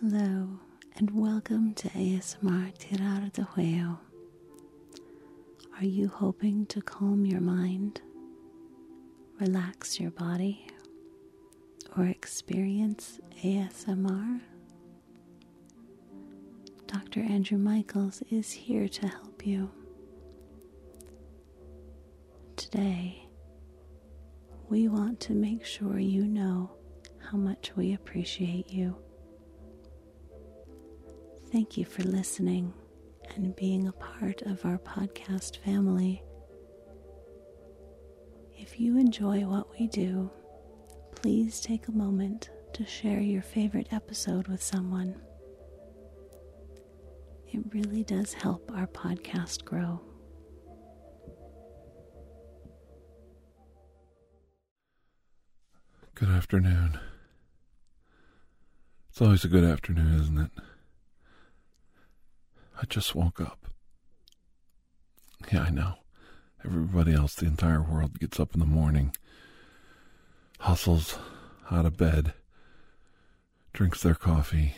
Hello, and welcome to ASMR Tirar de Juego. Are you hoping to calm your mind, relax your body, or experience ASMR? Dr. Andrew Michaels is here to help you. Today, we want to make sure you know how much we appreciate you. Thank you for listening and being a part of our podcast family. If you enjoy what we do, please take a moment to share your favorite episode with someone. It really does help our podcast grow. Good afternoon. It's always a good afternoon, isn't it? I just woke up. Yeah, I know. Everybody else, the entire world, gets up in the morning, hustles out of bed, drinks their coffee,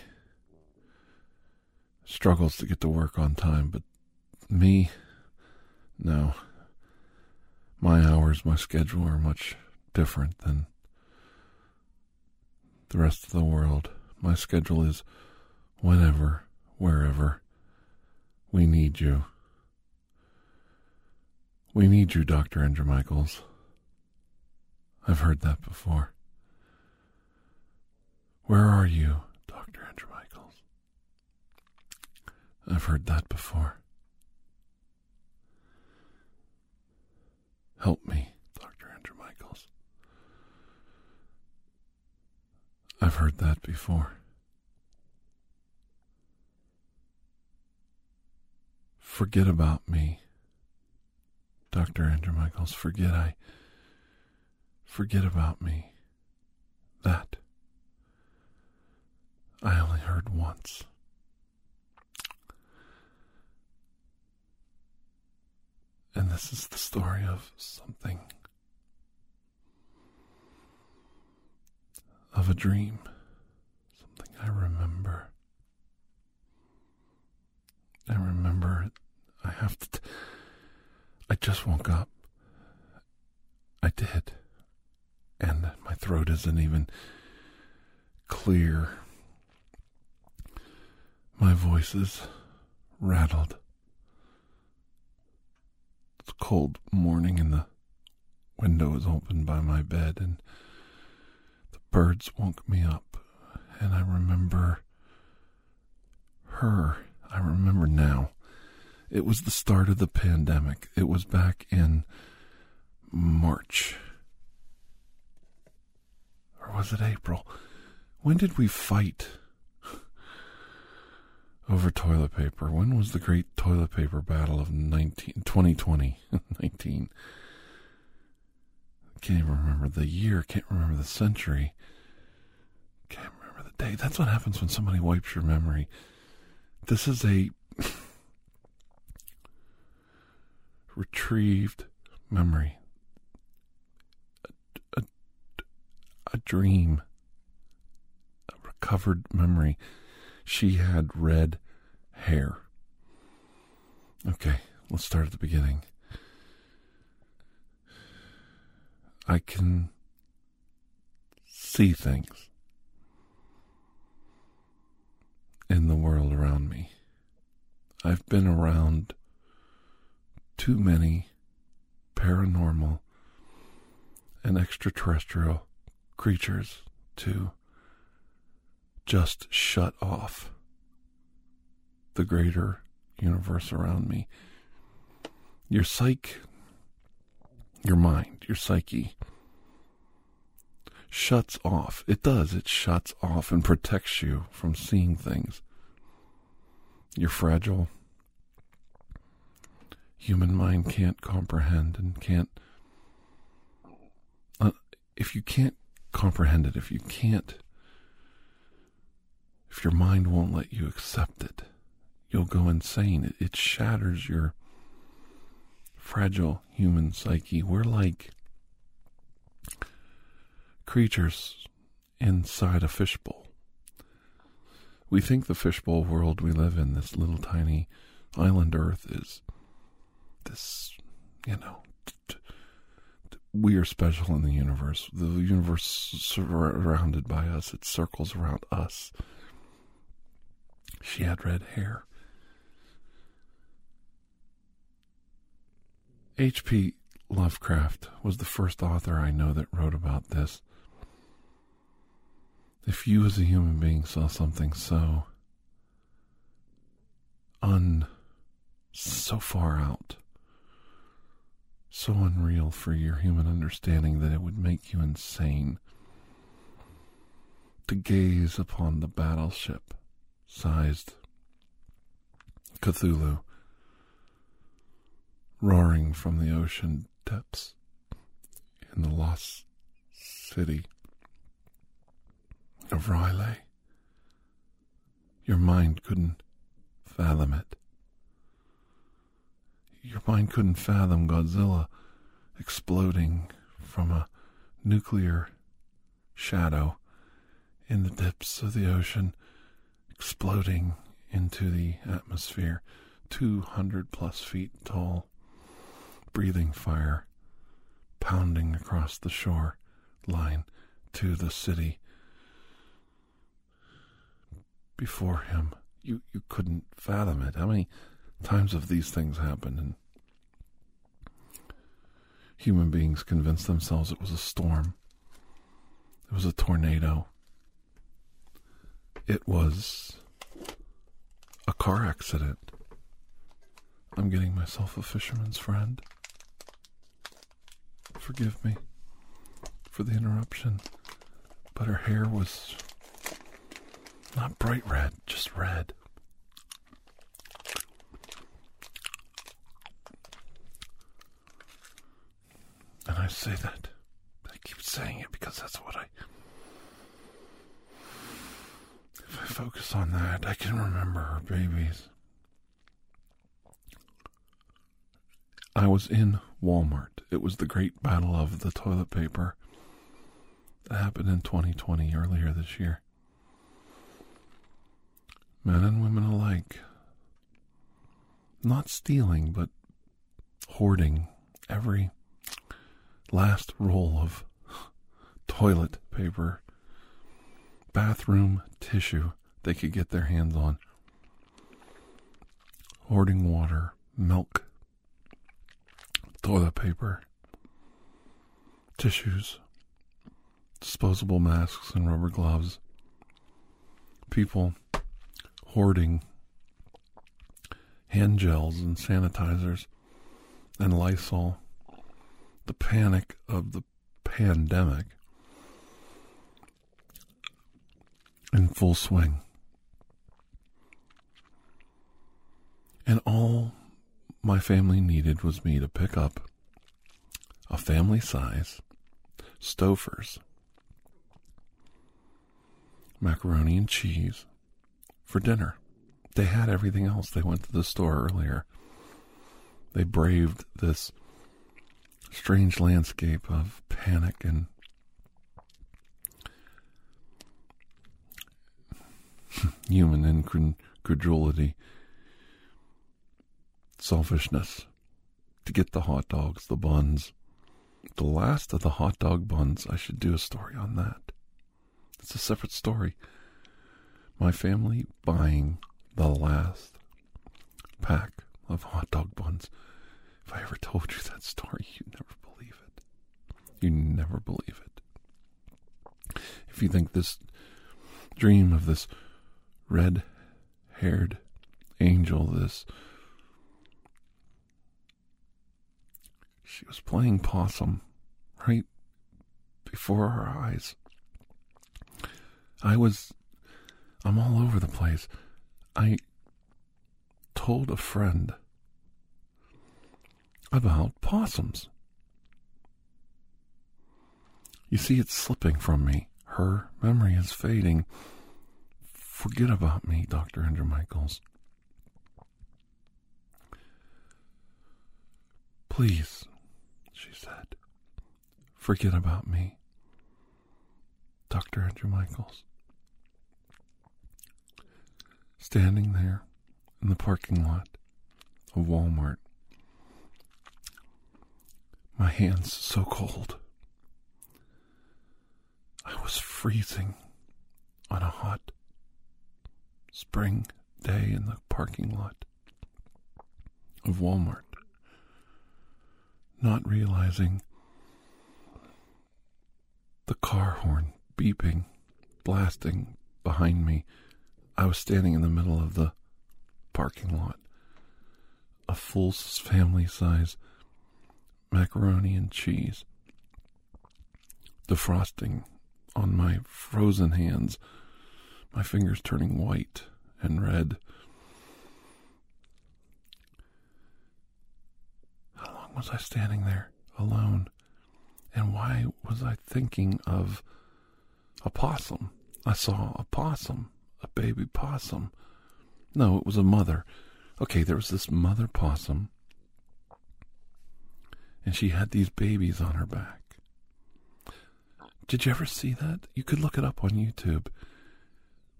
struggles to get to work on time. But me, no. My hours, my schedule are much different than the rest of the world. My schedule is whenever, wherever. We need you. We need you, Dr. Andrew Michaels. I've heard that before. Where are you, Dr. Andrew Michaels? I've heard that before. Help me, Dr. Andrew Michaels. I've heard that before. Forget about me, Dr. Andrew Michaels. Forget I. Forget about me. That. I only heard once. And this is the story of something. Of a dream. Something I remember. I remember I have to. T- I just woke up. I did. And my throat isn't even clear. My voice is rattled. It's a cold morning and the window is open by my bed and the birds woke me up and I remember her. I remember now. It was the start of the pandemic. It was back in March. Or was it April? When did we fight over toilet paper? When was the great toilet paper battle of 19, 2020? 19. Can't even remember the year, can't remember the century. Can't remember the day. That's what happens when somebody wipes your memory. This is a retrieved memory, a, a, a dream, a recovered memory. She had red hair. Okay, let's start at the beginning. I can see things in the world around me. I've been around too many paranormal and extraterrestrial creatures to just shut off the greater universe around me. Your psyche, your mind, your psyche shuts off. It does. It shuts off and protects you from seeing things. You're fragile. Human mind can't comprehend and can't. Uh, if you can't comprehend it, if you can't. If your mind won't let you accept it, you'll go insane. It, it shatters your fragile human psyche. We're like creatures inside a fishbowl. We think the fishbowl world we live in, this little tiny island Earth, is this, you know, t- t- we are special in the universe. The universe surrounded by us, it circles around us. She had red hair. H.P. Lovecraft was the first author I know that wrote about this. If you as a human being saw something so un so far out, so unreal for your human understanding that it would make you insane to gaze upon the battleship sized Cthulhu roaring from the ocean depths in the lost city of R'lyeh. Your mind couldn't fathom it. Your mind couldn't fathom Godzilla exploding from a nuclear shadow in the depths of the ocean, exploding into the atmosphere, 200 plus feet tall, breathing fire, pounding across the shore line to the city. Before him, you, you couldn't fathom it. How many times of these things happened and human beings convinced themselves it was a storm? It was a tornado. It was a car accident. I'm getting myself a fisherman's friend. Forgive me for the interruption, but her hair was not bright red, just red. Say that. But I keep saying it because that's what I. If I focus on that, I can remember her babies. I was in Walmart. It was the great battle of the toilet paper that happened in 2020, earlier this year. Men and women alike. Not stealing, but hoarding every last roll of toilet paper, bathroom tissue they could get their hands on, hoarding water, milk, toilet paper, tissues, disposable masks and rubber gloves, people hoarding hand gels and sanitizers and Lysol. The panic of the pandemic in full swing. And all my family needed was me to pick up a family size Stouffer's macaroni and cheese for dinner. They had everything else. They went to the store earlier. They braved this strange landscape of panic and human incredulity, selfishness to get the hot dogs, the buns. The last of the hot dog buns, I should do a story on that. It's a separate story. My family buying the last pack of hot dog buns. If I ever told you that story, you'd never believe it. You never believe it. If you think this dream of this red haired angel, this. She was playing possum right before our eyes. I was. I'm all over the place. I told a friend about possums. You see, it's slipping from me. Her memory is fading. Forget about me, Dr. Andrew Michaels. Please, she said, forget about me, Dr. Andrew Michaels. standing there in the parking lot of Walmart. My hands so cold. I was freezing on a hot spring day in the parking lot of Walmart, not realizing the car horn beeping, blasting behind me. I was standing in the middle of the parking lot. A full family size macaroni and cheese. The frosting on my frozen hands, my fingers turning white and red. How long was I standing there alone? And why was I thinking of a possum? I saw a possum, a baby possum. No, it was a mother. Okay, there was this mother possum, and she had these babies on her back. Did you ever see that? You could look it up on YouTube.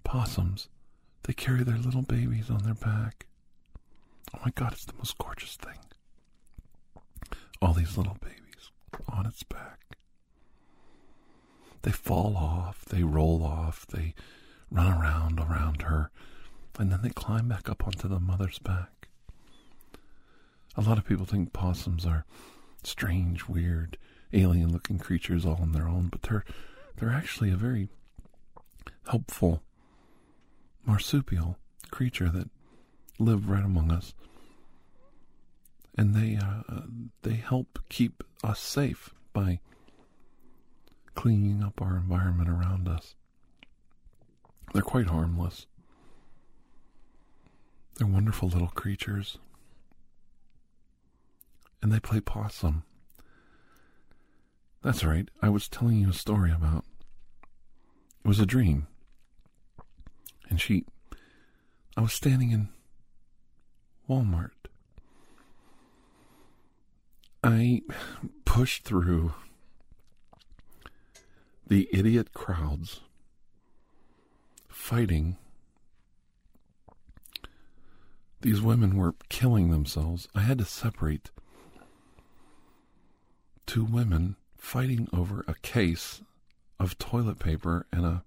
Possums, they carry their little babies on their back. Oh my God, it's the most gorgeous thing. All these little babies on its back. They fall off, they roll off, they run around around her, and then they climb back up onto the mother's back. A lot of people think possums are strange, weird, alien looking creatures all on their own, but they're they're actually a very helpful marsupial creature that live right among us. And they uh, they help keep us safe by cleaning up our environment around us. They're quite harmless. They're wonderful little creatures. And they play possum. That's right. I was telling you a story about. It was a dream. And she. I was standing in Walmart. I pushed through the idiot crowds fighting. These women were killing themselves. I had to separate two women fighting over a case of toilet paper and a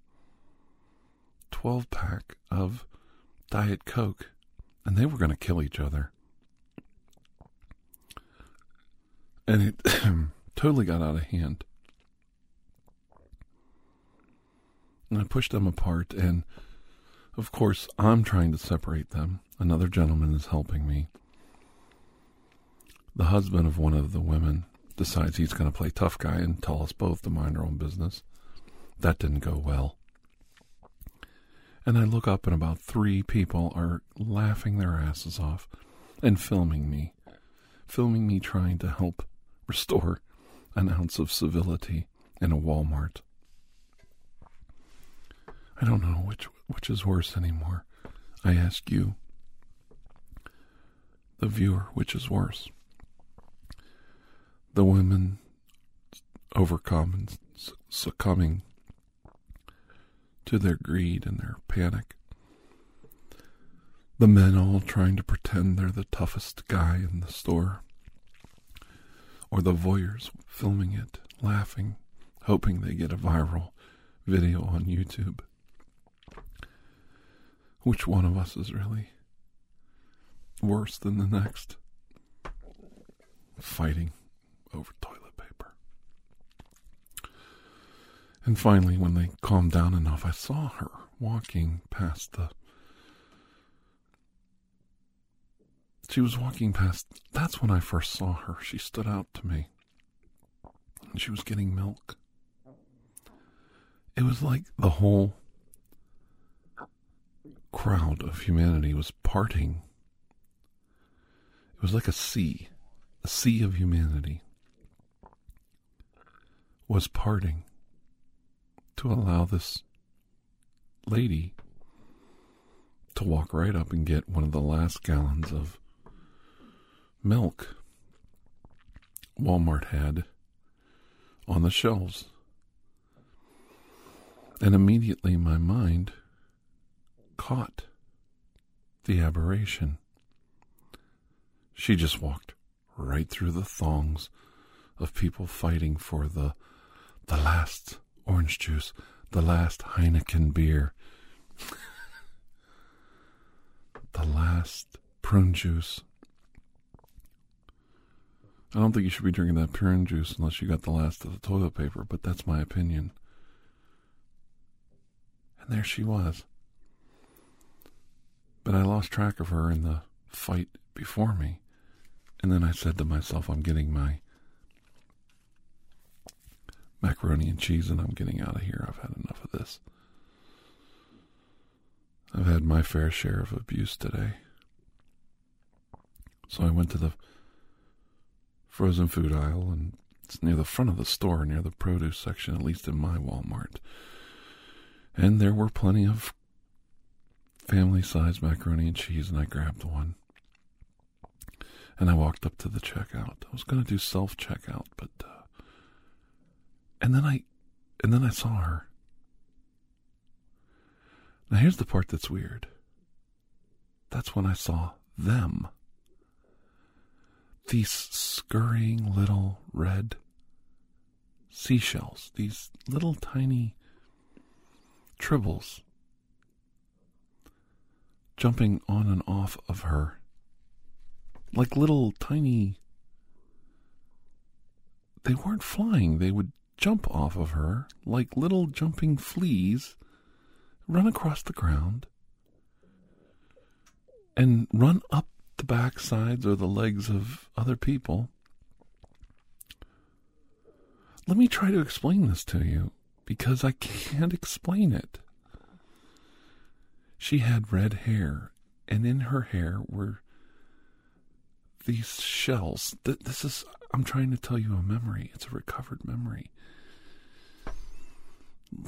12 pack of Diet Coke, and they were going to kill each other. And it totally got out of hand. And I pushed them apart, and of course, I'm trying to separate them. Another gentleman is helping me. The husband of one of the women decides he's going to play tough guy and tell us both to mind our own business. That didn't go well. And I look up, and about three people are laughing their asses off and filming me, filming me trying to help restore an ounce of civility in a Walmart. I don't know which which is worse anymore. I ask you, the viewer, which is worse? The women overcome and succumbing to their greed and their panic. The men all trying to pretend they're the toughest guy in the store. Or the voyeurs filming it, laughing, hoping they get a viral video on YouTube. Which one of us is really worse than the next? Fighting over toilet paper. And finally, when they calmed down enough, I saw her walking past the. She was walking past. That's when I first saw her. She stood out to me. And she was getting milk. It was like the whole crowd of humanity was parting. It was like a sea, a sea of humanity was parting to allow this lady to walk right up and get one of the last gallons of milk Walmart had on the shelves. And immediately my mind caught the aberration. She just walked right through the thongs of people fighting for the the last orange juice, the last Heineken beer, the last prune juice. I don't think you should be drinking that prune juice unless you got the last of the toilet paper, but that's my opinion. And there she was. But I lost track of her in the fight before me. And then I said to myself, I'm getting my macaroni and cheese and I'm getting out of here. I've had enough of this. I've had my fair share of abuse today. So I went to the frozen food aisle and it's near the front of the store, near the produce section, at least in my Walmart. And there were plenty of family sized macaroni and cheese, and I grabbed one. And I walked up to the checkout. I was going to do self checkout, but. Uh, and then I. And then I saw her. Now here's the part that's weird. That's when I saw them. These scurrying little red seashells, these little tiny tribbles jumping on and off of her like little tiny they weren't flying they would jump off of her like little jumping fleas run across the ground and run up the backsides or the legs of other people let me try to explain this to you because I can't explain it. She had red hair, and in her hair were these shells. This is, I'm trying to tell you a memory. It's a recovered memory.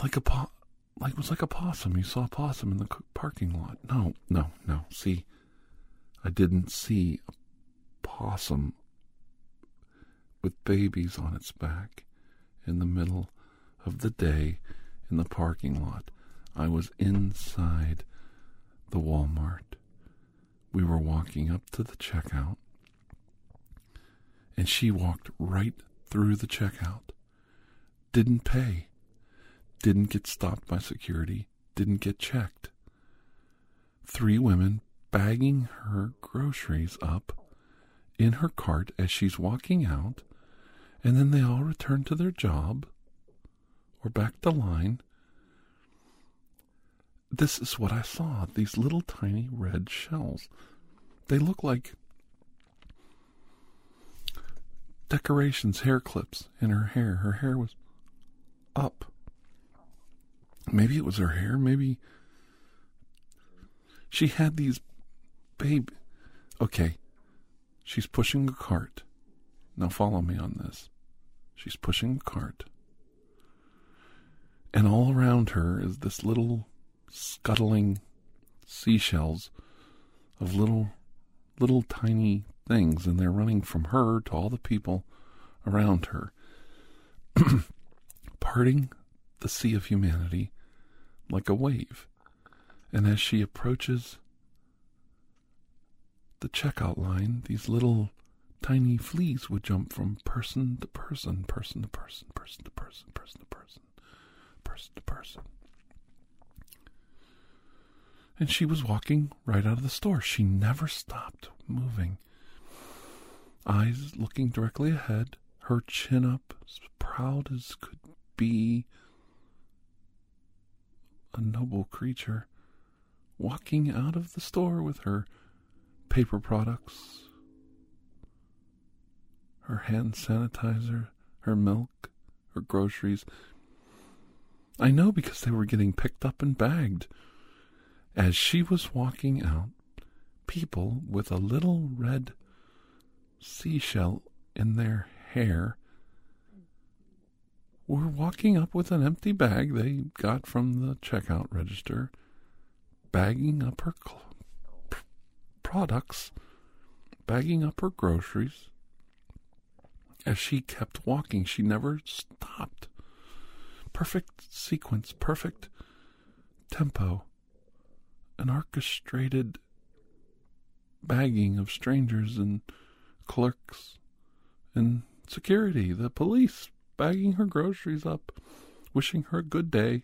Like a po- like it was like a possum. You saw a possum in the parking lot. No, no, no. See, I didn't see a possum with babies on its back in the middle of the day in the parking lot. I was inside the Walmart. We were walking up to the checkout, and she walked right through the checkout. Didn't pay. Didn't get stopped by security. Didn't get checked. Three women bagging her groceries up in her cart as she's walking out, and then they all return to their job or back to line. This is what I saw these little tiny red shells. They look like decorations, hair clips in her hair. Her hair was up. Maybe it was her hair. Maybe she had these babe. Okay, she's pushing a cart. Now follow me on this. She's pushing a cart. And all around her is this little scuttling seashells of little, little tiny things, and they're running from her to all the people around her, parting the sea of humanity like a wave. And as she approaches the checkout line, these little tiny fleas would jump from person to person, person to person, person to person, person to person person to person. And she was walking right out of the store. She never stopped moving. Eyes looking directly ahead, her chin up, as proud as could be. A noble creature walking out of the store with her paper products, her hand sanitizer, her milk, her groceries, I know because they were getting picked up and bagged. As she was walking out, people with a little red seashell in their hair were walking up with an empty bag they got from the checkout register, bagging up her cl- products, bagging up her groceries. As she kept walking, she never stopped perfect sequence, perfect tempo, an orchestrated bagging of strangers and clerks and security, the police bagging her groceries up, wishing her a good day,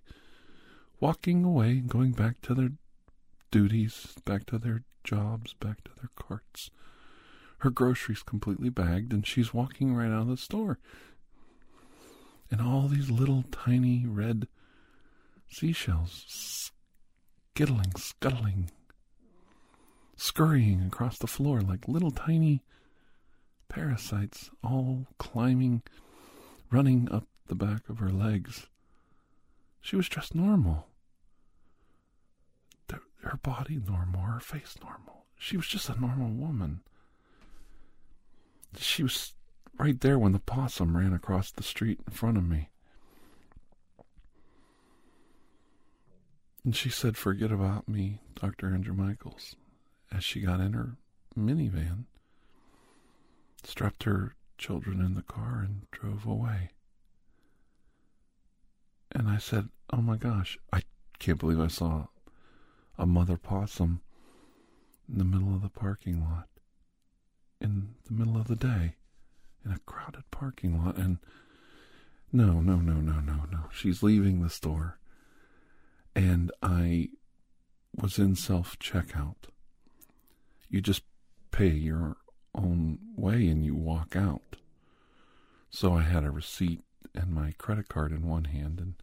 walking away, going back to their duties, back to their jobs, back to their carts. Her groceries completely bagged, and she's walking right out of the store. And all these little tiny red seashells skittling, scuttling, scurrying across the floor like little tiny parasites, all climbing, running up the back of her legs. She was dressed normal. Her body normal, her face normal. She was just a normal woman. She was right there when the possum ran across the street in front of me. And she said, Forget about me, Dr. Andrew Michaels, as she got in her minivan, strapped her children in the car, and drove away. And I said, Oh my gosh, I can't believe I saw a mother possum in the middle of the parking lot, in the middle of the day, in a crowded parking lot. And no, no, no, no, no, no. She's leaving the store and I was in self checkout. You just pay your own way and you walk out. So I had a receipt and my credit card in one hand and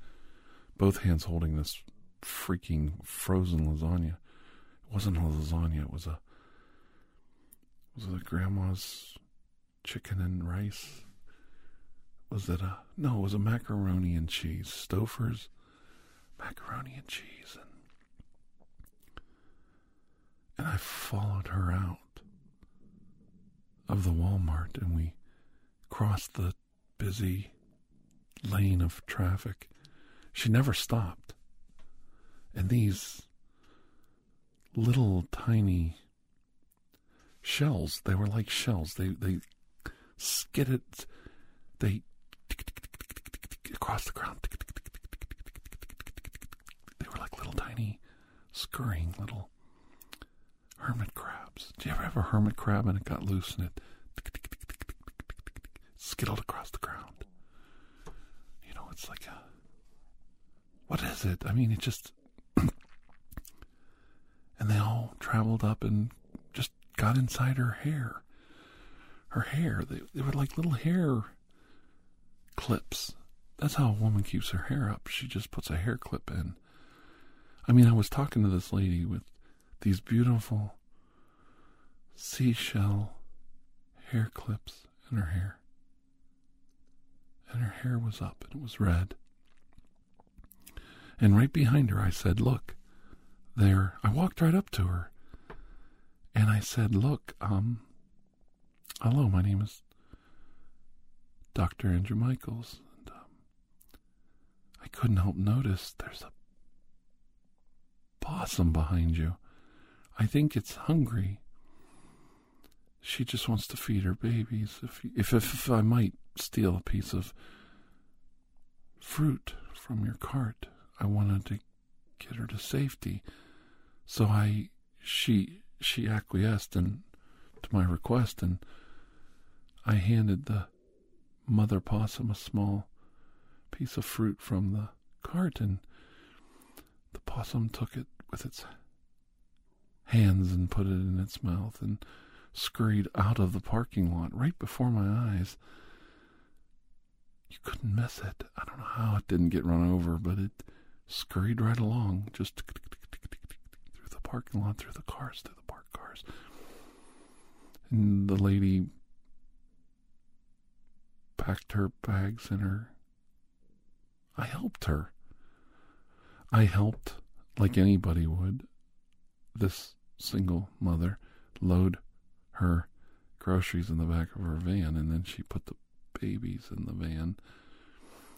both hands holding this freaking frozen lasagna. It wasn't a lasagna, it was a was it a grandma's chicken and rice? Was it a no, it was a macaroni and cheese. Stouffer's macaroni and cheese and and I followed her out of the Walmart and we crossed the busy lane of traffic. She never stopped. And these little tiny shells, they were like shells. They they skidded they across the ground scurrying little hermit crabs. Do you ever have a hermit crab and it got loose and it skittled across the ground? You know, it's like a. What is it? I mean, it just. and they all traveled up and just got inside her hair. Her hair, they, they were like little hair clips. That's how a woman keeps her hair up. She just puts a hair clip in I mean, I was talking to this lady with these beautiful seashell hair clips in her hair. And her hair was up and it was red. And right behind her, I said, Look, there. I walked right up to her. And I said, Look, um, hello, my name is Dr. Andrew Michaels. And, um, I couldn't help notice there's a possum behind you. I think it's hungry. She just wants to feed her babies. If, if, if I might steal a piece of fruit from your cart, I wanted to get her to safety. So I, she, she acquiesced and to my request, and I handed the mother possum a small piece of fruit from the cart, and the possum took it with its hands and put it in its mouth and scurried out of the parking lot right before my eyes. You couldn't miss it. I don't know how it didn't get run over, but it scurried right along, just through the parking lot, through the cars, through the parked cars. And the lady packed her bags in her. I helped her. I helped, like anybody would, this single mother load her groceries in the back of her van, and then she put the babies in the van.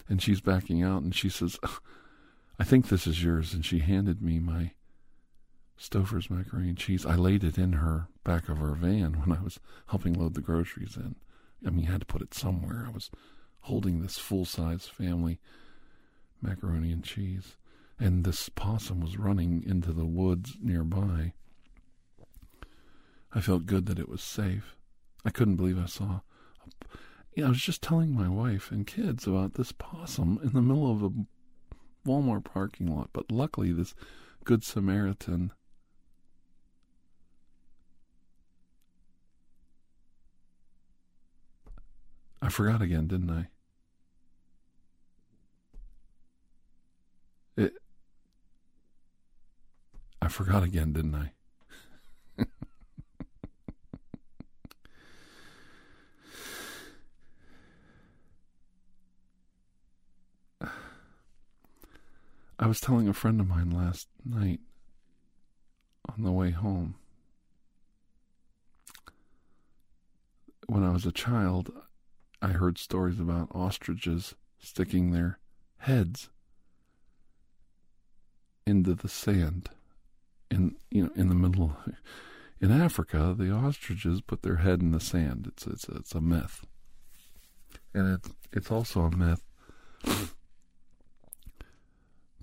And she's backing out, and she says, I think this is yours. And she handed me my Stouffer's macaroni and cheese. I laid it in her back of her van when I was helping load the groceries in. I mean, I had to put it somewhere. I was holding this full size family macaroni and cheese and this possum was running into the woods nearby. I felt good that it was safe. I couldn't believe I saw. I was just telling my wife and kids about this possum in the middle of a Walmart parking lot, but luckily, this Good Samaritan I forgot again, didn't I? It. I forgot again, didn't I? I was telling a friend of mine last night on the way home. When I was a child, I heard stories about ostriches sticking their heads into the sand in you know in the middle in Africa the ostriches put their head in the sand it's it's it's a myth and it's it's also a myth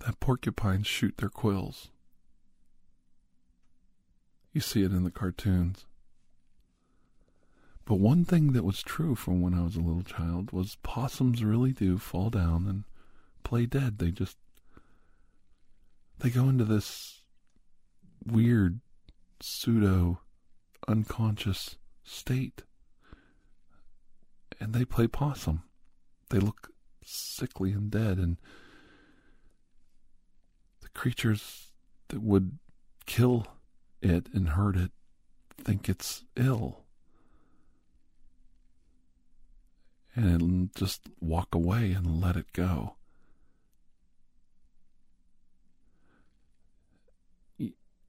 that porcupines shoot their quills. You see it in the cartoons. But one thing that was true from when I was a little child was possums really do fall down and play dead. They just they go into this weird pseudo unconscious state and they play possum. They look sickly and dead and the creatures that would kill it and hurt it think it's ill and just walk away and let it go.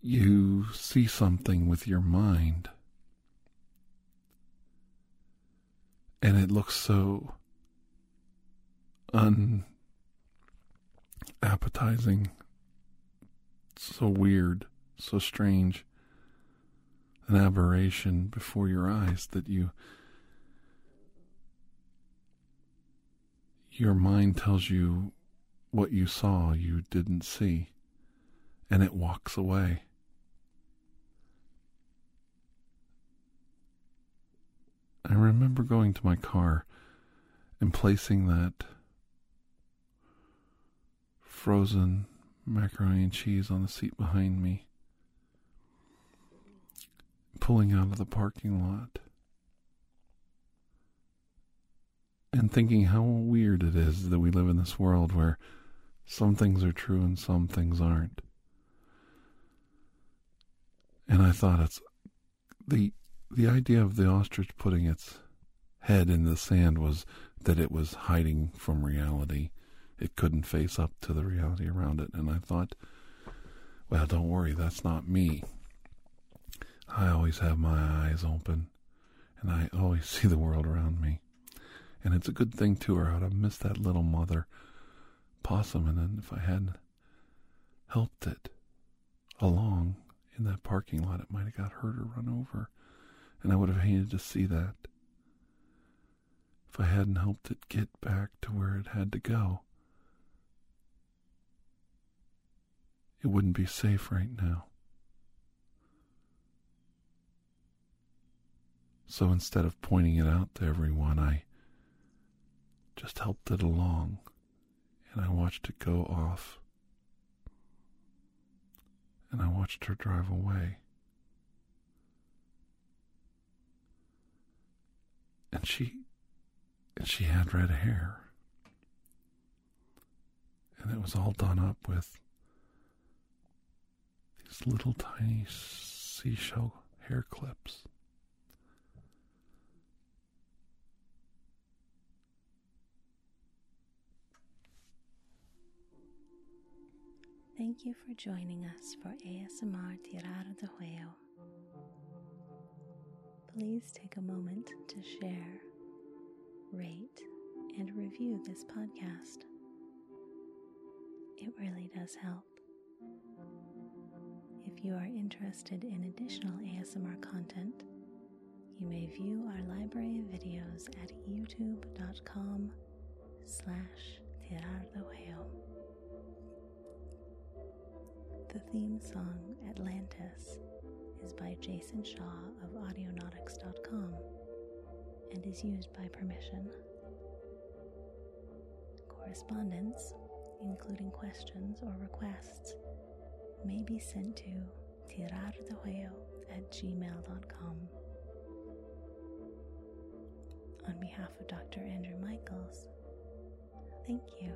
You see something with your mind, and it looks so unappetizing so weird, so strange, an aberration before your eyes that you your mind tells you what you saw you didn't see and it walks away I remember going to my car and placing that frozen macaroni and cheese on the seat behind me, pulling out of the parking lot, and thinking how weird it is that we live in this world where some things are true and some things aren't. And I thought it's the the idea of the ostrich putting its head in the sand was that it was hiding from reality it couldn't face up to the reality around it. And I thought, well, don't worry, that's not me. I always have my eyes open and I always see the world around me. And it's a good thing, too, or I'd have missed that little mother possum. And then if I hadn't helped it along in that parking lot, it might have got hurt or run over. And I would have hated to see that if I hadn't helped it get back to where it had to go. it wouldn't be safe right now. So instead of pointing it out to everyone, I just helped it along and I watched it go off. And I watched her drive away. And she and she had red hair. And it was all done up with these little tiny seashell hair clips. Thank you for joining us for ASMR Tirar de Juego. Please take a moment to share, rate, and review this podcast. It really does help. If you are interested in additional ASMR content, you may view our library of videos at youtube.com slash. The theme song Atlantis is by Jason Shaw of Audionautix.com and is used by permission. Correspondence, including questions or requests, may be sent to tirardejuego at gmail.com. On behalf of Dr. Andrew Michaels, thank you